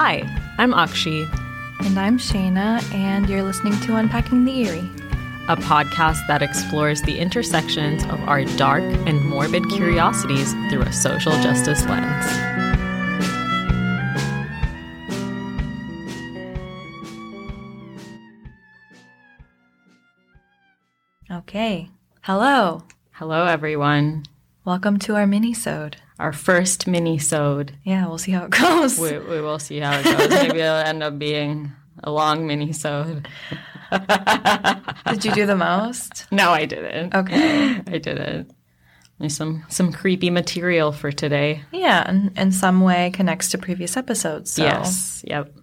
Hi, I'm Akshi, And I'm Shayna, and you're listening to Unpacking the Eerie. a podcast that explores the intersections of our dark and morbid curiosities through a social justice lens. Okay. Hello. Hello, everyone. Welcome to our mini-sode. Our first mini-sode. Yeah, we'll see how it goes. We, we will see how it goes. Maybe it'll end up being a long mini-sode. Did you do the most? No, I didn't. Okay. I didn't. Some some creepy material for today. Yeah, and in some way connects to previous episodes. So. Yes. Yep.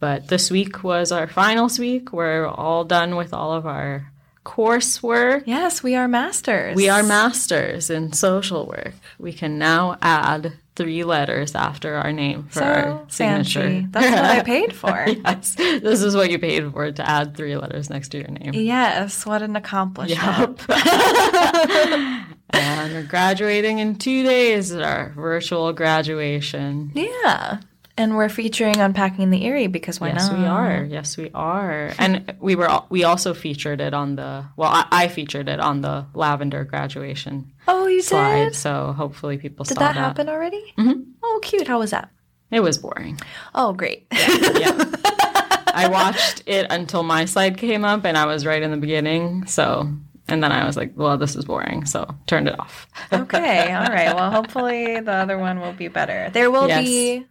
But this week was our finals week. We're all done with all of our coursework. Yes, we are masters. We are masters in social work. We can now add three letters after our name for so our signature. fancy. That's what I paid for. yes. This is what you paid for to add three letters next to your name. Yes, what an accomplishment. Yep. and we're graduating in two days at our virtual graduation. Yeah. And we're featuring Unpacking the Eerie because why Yes, not? we are. Yes, we are. And we were we also featured it on the well, I, I featured it on the lavender graduation Oh, you slide. did? So hopefully people Did saw that that. happen already? Mm-hmm. Oh, cute. How was that? It was boring. Oh, great. Yeah. I watched it until my slide came up, and I was right in the beginning. So, and then I was like, "Well, this is boring," so turned it off. okay. All right. Well, hopefully the other one will be better. There will Yes. be.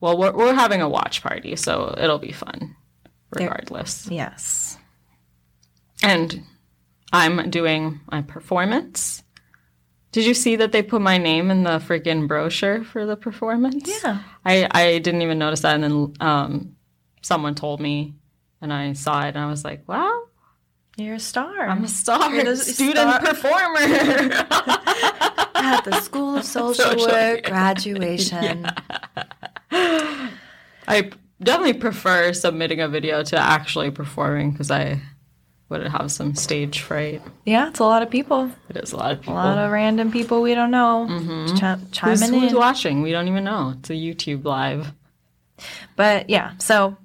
Well, we're we're having a watch party, so it'll be fun, regardless. Yes. And I'm doing my performance. Did you see that they put my name in the freaking brochure for the performance? Yeah. I, I didn't even notice that. And then um, someone told me, and I saw it, and I was like, wow, You're a star. I'm a star, You're the student star. performer. at the School of Social, Social, Work yeah. I definitely prefer submitting a video to actually performing because I would have some stage fright. Yeah, it's a lot of people. It is a lot of people. A lot of random people we don't know ch- who's, chiming who's in. watching? We don't even know. It's a YouTube live. But yeah, so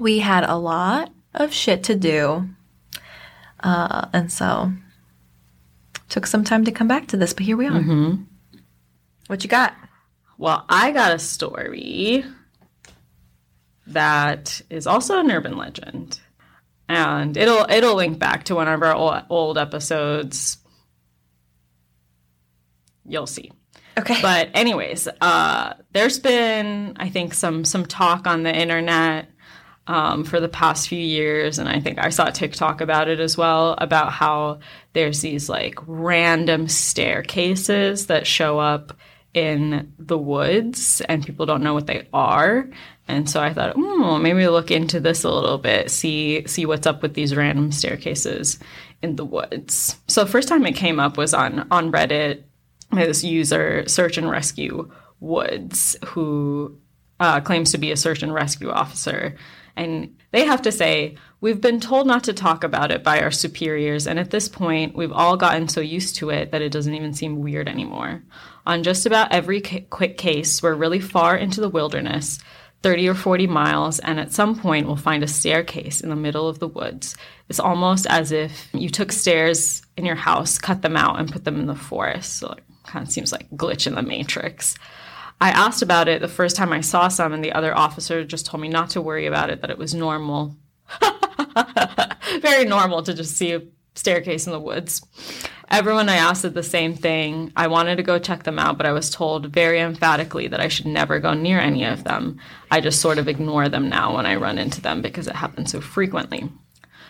we had a lot of shit to do. Uh, and so took some time to come back to this, but here we are. What you got? Well, I got a story that is also an urban legend, and it'll it'll link back to one of our old, old episodes. You'll see. Okay. But anyways, uh, there's been I think some some talk on the internet um, for the past few years, and I think I saw TikTok about it as well about how there's these like random staircases that show up in the woods, and people don't know what they are. And so I thought, hmm, maybe look into this a little bit, see see what's up with these random staircases in the woods. So the first time it came up was on on Reddit this user, Search and Rescue Woods, who uh, claims to be a search and rescue officer. And they have to say, We've been told not to talk about it by our superiors, and at this point, we've all gotten so used to it that it doesn't even seem weird anymore. On just about every quick case, we're really far into the wilderness, 30 or 40 miles, and at some point, we'll find a staircase in the middle of the woods. It's almost as if you took stairs in your house, cut them out, and put them in the forest. So it kind of seems like glitch in the matrix. I asked about it the first time I saw some, and the other officer just told me not to worry about it, that it was normal. Very normal to just see a staircase in the woods. Everyone I asked said the same thing. I wanted to go check them out, but I was told very emphatically that I should never go near any of them. I just sort of ignore them now when I run into them because it happens so frequently.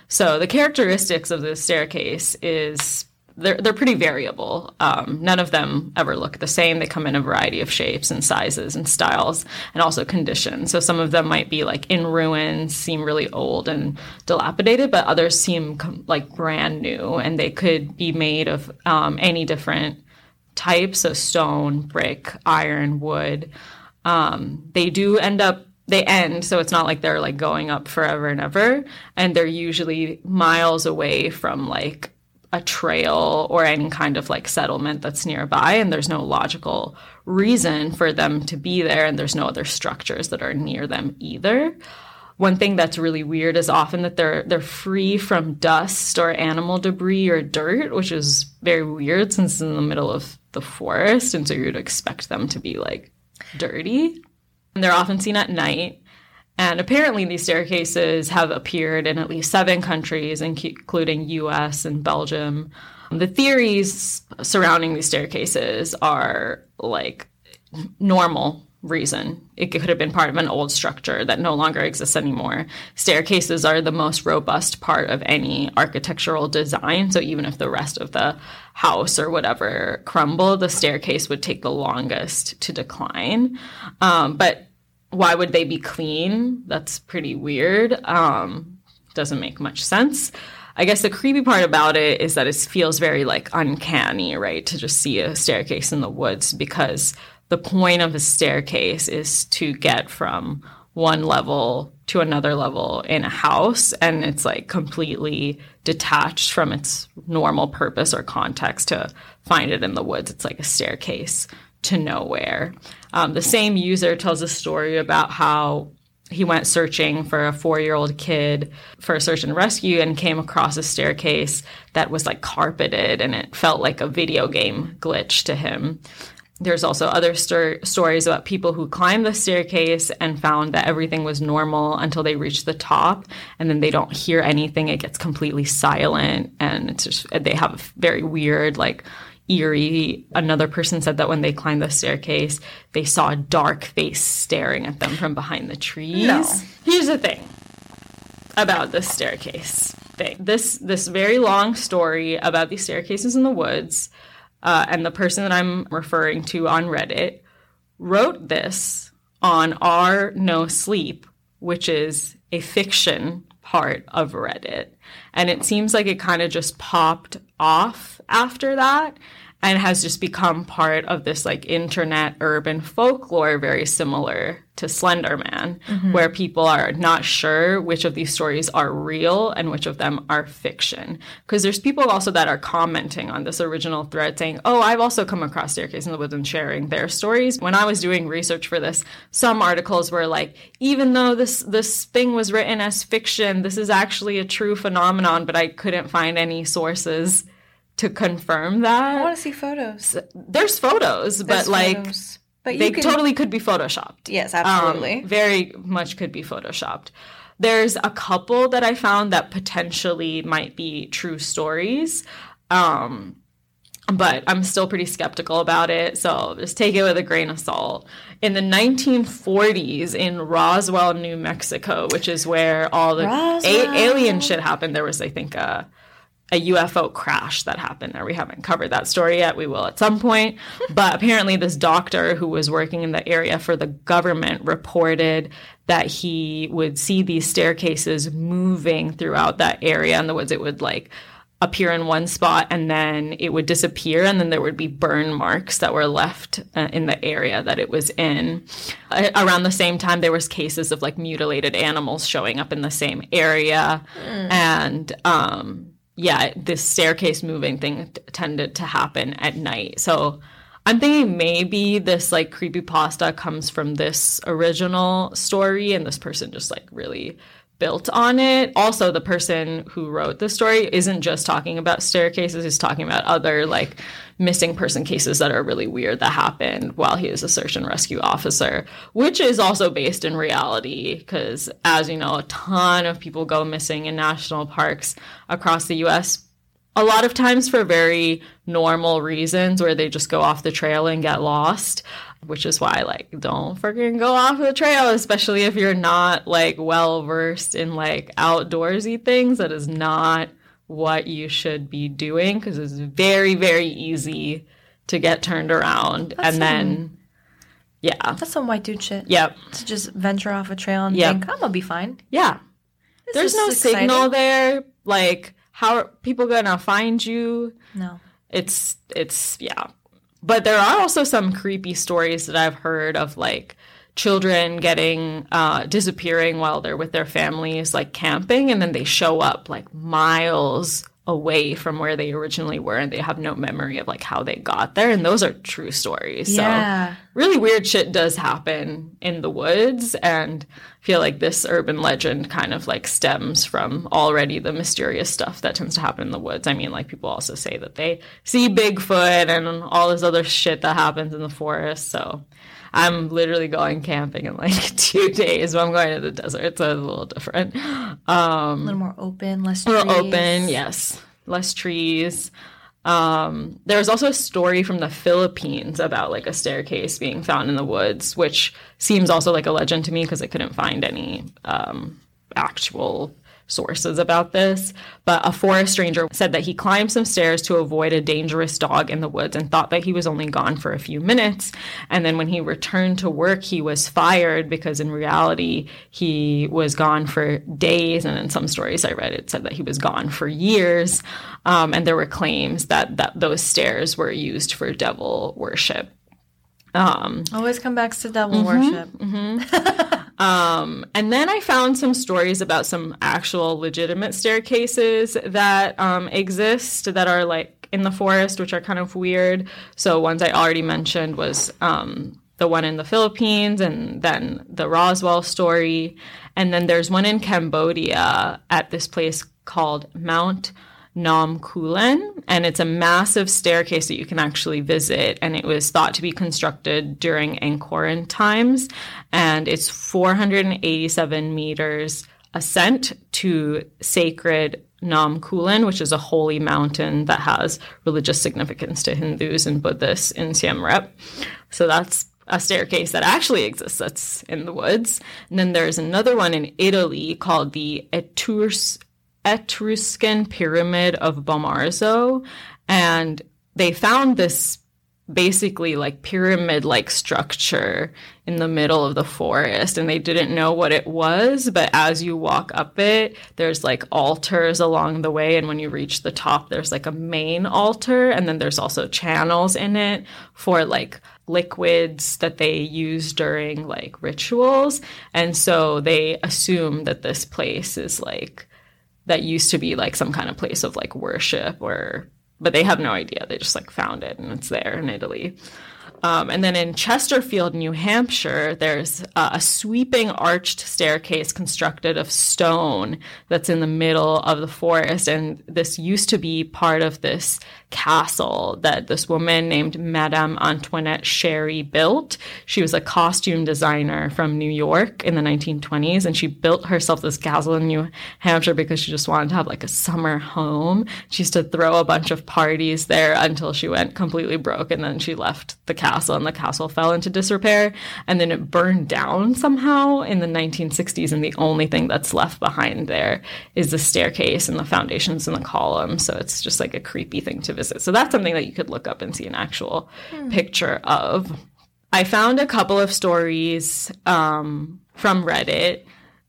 So the characteristics of the staircase is they're they're pretty variable. Um, none of them ever look the same. They come in a variety of shapes and sizes and styles, and also condition. So some of them might be like in ruins, seem really old and dilapidated, but others seem com- like brand new, and they could be made of um, any different types of stone, brick, iron, wood. Um, they do end up they end so it's not like they're like going up forever and ever and they're usually miles away from like a trail or any kind of like settlement that's nearby and there's no logical reason for them to be there and there's no other structures that are near them either. One thing that's really weird is often that they're they're free from dust or animal debris or dirt which is very weird since it's in the middle of the forest and so you'd expect them to be like dirty. And they're often seen at night and apparently, these staircases have appeared in at least seven countries, including US and Belgium. The theories surrounding these staircases are like normal reason. It could have been part of an old structure that no longer exists anymore. Staircases are the most robust part of any architectural design. So even if the rest of the house or whatever crumbled, the staircase would take the longest to decline. Um, but why would they be clean? That's pretty weird. Um, doesn't make much sense. I guess the creepy part about it is that it feels very like uncanny, right? To just see a staircase in the woods because the point of a staircase is to get from one level to another level in a house and it's like completely detached from its normal purpose or context to find it in the woods. It's like a staircase to nowhere. Um, the same user tells a story about how he went searching for a four year old kid for a search and rescue and came across a staircase that was like carpeted and it felt like a video game glitch to him. There's also other stories about people who climbed the staircase and found that everything was normal until they reach the top and then they don't hear anything. It gets completely silent and it's just, they have a very weird, like, eerie. Another person said that when they climbed the staircase, they saw a dark face staring at them from behind the trees. No. Here's the thing about this staircase thing. This this very long story about these staircases in the woods, uh, and the person that I'm referring to on Reddit wrote this on R No Sleep, which is a fiction part of Reddit. And it seems like it kind of just popped off after that and has just become part of this like internet urban folklore very similar to Slenderman, mm-hmm. where people are not sure which of these stories are real and which of them are fiction. Because there's people also that are commenting on this original thread saying, Oh, I've also come across Staircase in the Woods and sharing their stories. When I was doing research for this, some articles were like, even though this this thing was written as fiction, this is actually a true phenomenon, but I couldn't find any sources to confirm that. I want to see photos. There's photos, There's but like photos. But they can... totally could be photoshopped. Yes, absolutely. Um, very much could be photoshopped. There's a couple that I found that potentially might be true stories. Um, but I'm still pretty skeptical about it. So just take it with a grain of salt. In the 1940s in Roswell, New Mexico, which is where all the a- alien shit happened, there was, I think, a a UFO crash that happened there. We haven't covered that story yet. We will at some point. But apparently, this doctor who was working in the area for the government reported that he would see these staircases moving throughout that area in the woods. It would like appear in one spot and then it would disappear and then there would be burn marks that were left uh, in the area that it was in uh, around the same time there was cases of like mutilated animals showing up in the same area mm. and um yeah, this staircase moving thing t- tended to happen at night. So I'm thinking maybe this like creepy pasta comes from this original story and this person just like really built on it. Also, the person who wrote the story isn't just talking about staircases, he's talking about other like missing person cases that are really weird that happened while he was a search and rescue officer, which is also based in reality because, as you know, a ton of people go missing in national parks across the US. A lot of times for very normal reasons where they just go off the trail and get lost which is why like don't freaking go off the trail especially if you're not like well versed in like outdoorsy things that is not what you should be doing because it's very, very easy to get turned around. That's and some, then, yeah. That's some white dude shit. Yep. To just venture off a trail and yep. think, I'm to be fine. Yeah. This There's no exciting. signal there. Like, how are people going to find you? No. It's, it's, yeah. But there are also some creepy stories that I've heard of like, children getting uh, disappearing while they're with their families, like camping, and then they show up like miles away from where they originally were and they have no memory of like how they got there and those are true stories Yeah. so really weird shit does happen in the woods and I feel like this urban legend kind of like stems from already the mysterious stuff that tends to happen in the woods i mean like people also say that they see bigfoot and all this other shit that happens in the forest so I'm literally going camping in like two days, but I'm going to the desert, so it's a little different. Um, A little more open, less trees. open, yes, less trees. Um, there was also a story from the Philippines about like a staircase being found in the woods, which seems also like a legend to me because I couldn't find any um, actual sources about this. But a forest ranger said that he climbed some stairs to avoid a dangerous dog in the woods and thought that he was only gone for a few minutes. And then when he returned to work, he was fired because in reality, he was gone for days. And in some stories I read, it said that he was gone for years. Um, and there were claims that, that those stairs were used for devil worship. Always come back to devil Mm-hmm. worship. And then I found some stories about some actual legitimate staircases that um, exist that are like in the forest, which are kind of weird. So ones I already mentioned was um, the one in the Philippines, and then the Roswell story, and then there's one in Cambodia at this place called Mount Phnom Kulen, and it's a massive staircase that you can actually visit. And it was thought to be constructed during Angkorian times, and it's 487 meters ascent to sacred Phnom Kulen, which is a holy mountain that has religious significance to Hindus and Buddhists in Siem Reap. So that's a staircase that actually exists that's in the woods. And then there's another one in Italy called the Etrus Etruscan pyramid of Bomarzo. And they found this basically like pyramid like structure in the middle of the forest and they didn't know what it was but as you walk up it there's like altars along the way and when you reach the top there's like a main altar and then there's also channels in it for like liquids that they use during like rituals and so they assume that this place is like that used to be like some kind of place of like worship or but they have no idea. They just like found it and it's there in italy um, and then in chesterfield new hampshire there's uh, a sweeping arched staircase constructed of stone that's in the middle of the forest. And this used to be part of this castle that this woman named madame antoinette sherri built. She was a costume designer from new york in the 1920s and she built herself this castle in new hampshire because she just wanted to have like a summer home. She used to throw a bunch of parties there until she went completely broke and then she left the castle and the castle fell into disrepair and then it burned down somehow in the 1960s and the only thing that's left behind there is the staircase and the foundations and the columns so it's just like a creepy thing to visit. So that's something that you could look up and see an actual picture of. I found a couple of stories um, from reddit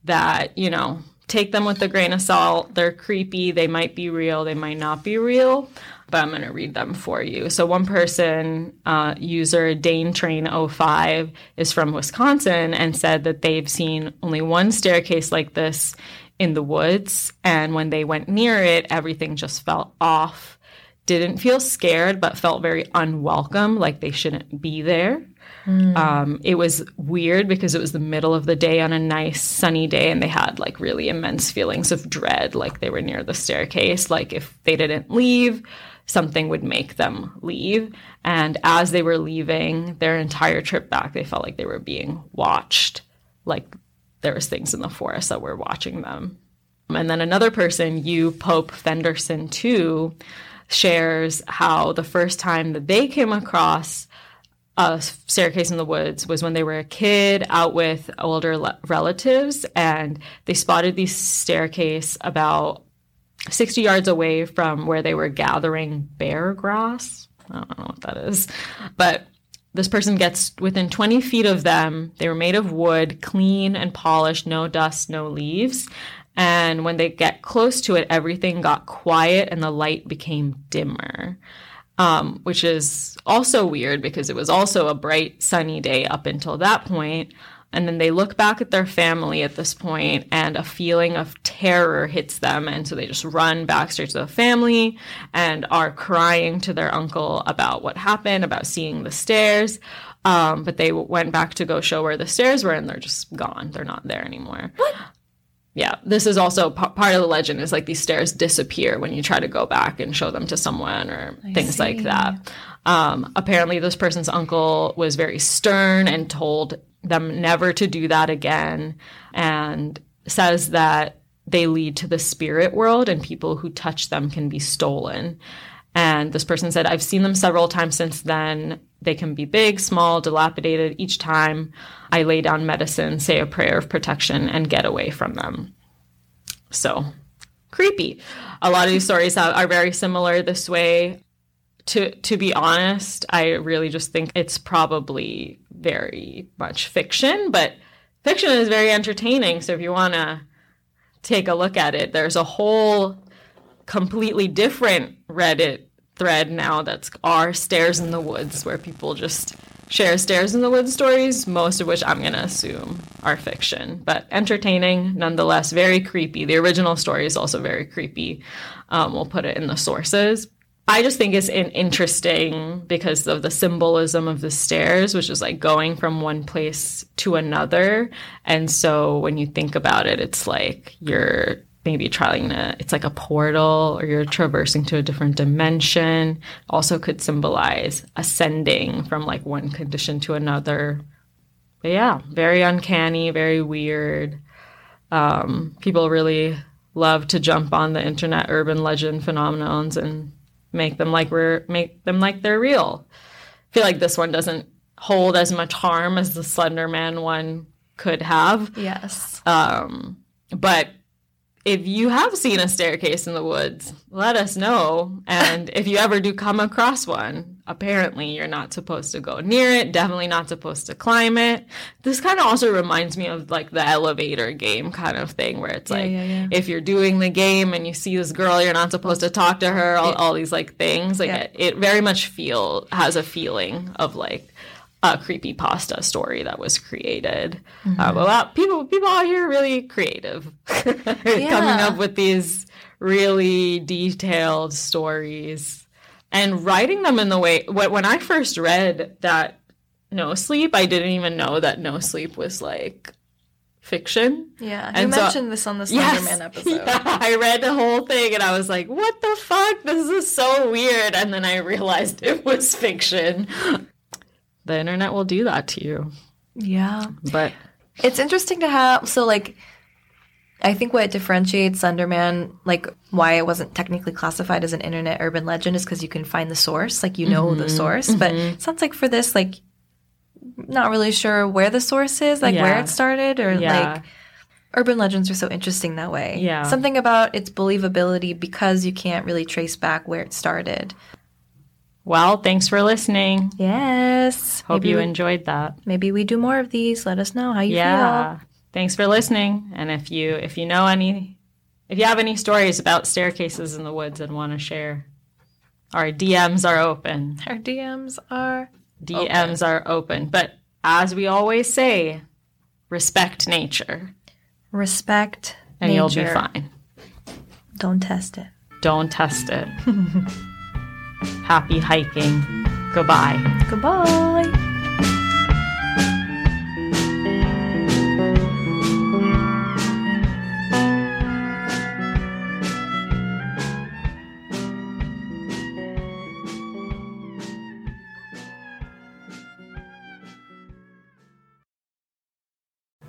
that you know take them with a grain of salt. They're creepy. They might be real. They might not be real but i'm going to read them for you. So one person uh, user dane train 05 is from wisconsin and said that they've seen only one staircase like this in the woods. And when they went near it everything just felt off. Didn't feel scared but felt very unwelcome like they shouldn't be there um, it was weird because it was the middle of the day on a nice sunny day and they had like really immense feelings of dread like they were near the staircase. Like if they didn't leave something would make them leave. And as they were leaving their entire trip back they felt like they were being watched. Like there was things in the forest that were watching them. And then another person you pope fenderson too shares how the first time that they came across a staircase in the woods was when they were a kid out with older le- relatives and they spotted the staircase about 60 yards away from where they were gathering bear grass. I don't know what that is. But this person gets within 20 feet of them. They were made of wood, clean and polished, no dust, no leaves. And when they get close to it, everything got quiet and the light became dimmer um, which is also weird because it was also a bright sunny day up until that point. And then they look back at their family at this point, and a feeling of terror hits them. And so they just run back straight to the family and are crying to their uncle about what happened, about seeing the stairs. Um, but they went back to go show where the stairs were, and they're just gone. They're not there anymore. What? Yeah, this is also p- part of the legend. Is like these stairs disappear when you try to go back and show them to someone or I things see. like that. Um, apparently, this person's uncle was very stern and told them never to do that again, and says that they lead to the spirit world, and people who touch them can be stolen. And this person said, I've seen them several times since then. They can be big, small, dilapidated. Each time I lay down medicine, say a prayer of protection, and get away from them. So creepy. A lot of these stories are very similar this way. To, to be honest, I really just think it's probably very much fiction, but fiction is very entertaining. So if you want to take a look at it, there's a whole completely different Reddit thread now that's our stairs in the woods where people just share stairs in the woods stories most of which i'm going to assume are fiction but entertaining nonetheless very creepy. The original story is also very creepy. Um, we'll put it in the sources. I just think it's an interesting because of the symbolism of the stairs which is like going from one place to another. And so when you think about it it's like you're maybe trying to it's like a portal or you're traversing to a different dimension. Also could symbolize ascending from like one condition to another. But yeah very uncanny very weird. Um, people really love to jump on the internet urban legend phenomenons and make them like we're make them like they're real. I feel like this one doesn't hold as much harm as the slender man one could have. Yes. Um, but if you have seen a staircase in the woods, let us know. And if you ever do come across one, apparently you're not supposed to go near it, definitely not supposed to climb it. This kind of also reminds me of like the elevator game kind of thing where it's yeah, like yeah, yeah. if you're doing the game and you see this girl, you're not supposed to talk to her, all, all these like things. Like it, it very much feel has a feeling of like a creepy pasta story that was created. Mm-hmm. Um, about people, people out here are really creative, yeah. coming up with these really detailed stories and writing them in the way. When I first read that No Sleep, I didn't even know that No Sleep was like fiction. Yeah, and you so, mentioned this on the Slenderman yes, episode. Yeah, I read the whole thing and I was like, "What the fuck? This is so weird." And then I realized it was fiction the internet will do that to you. Yeah. But it's interesting to have so like I think what differentiates Slenderman, like why it wasn't technically classified as an internet urban legend, is because you can find the source, like you know mm-hmm. the source. Mm-hmm. But it sounds like for this, like not really sure where the source is, like yeah. where it started, or yeah. like urban legends are so interesting that way. Yeah, something about its believability because you can't really trace back where it started. Well, thanks for listening. Yes. Hope maybe you we, enjoyed that. Maybe we do more of these. Let us know how you yeah. feel. Thanks for listening. And if you if you know any if you have any stories about staircases in the woods and want to share, our DMs are open. Our DMs are DMs open. are open. But as we always say, respect nature. Respect and nature. you'll be fine. Don't test it. Don't test it. Happy hiking. Goodbye. Goodbye.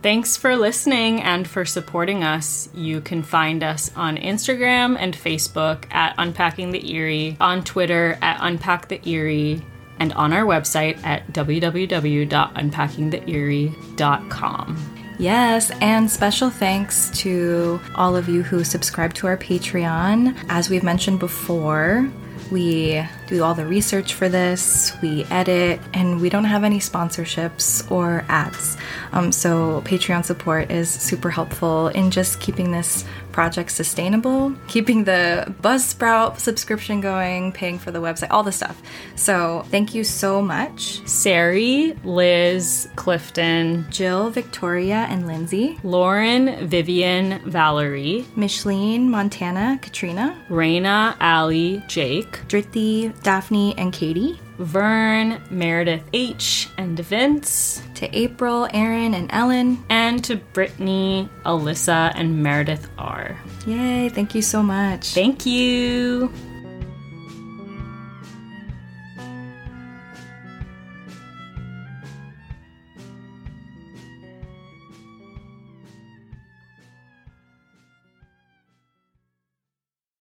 Thanks for listening and for supporting us. You can find us on Instagram and Facebook at Unpacking the Eerie, on Twitter at Unpack the Eerie, and on our website at www.unpackingtheerie.com. Yes, and special thanks to all of you who subscribe to our Patreon. As we've mentioned before, we do all the research for this, we edit, and we don't have any sponsorships or ads. Um, so, Patreon support is super helpful in just keeping this project sustainable, keeping the Buzzsprout subscription going, paying for the website, all the stuff. So thank you so much. Sari, Liz, Clifton, Jill, Victoria, and Lindsay, Lauren, Vivian, Valerie, Micheline, Montana, Katrina, Raina, Allie, Jake, Driti, Daphne, and Katie. Vern, Meredith H, and Vince, To April, Aaron, and Ellen. and to Brittany, Alyssa, and Meredith R. Yay, thank you so much. Thank you.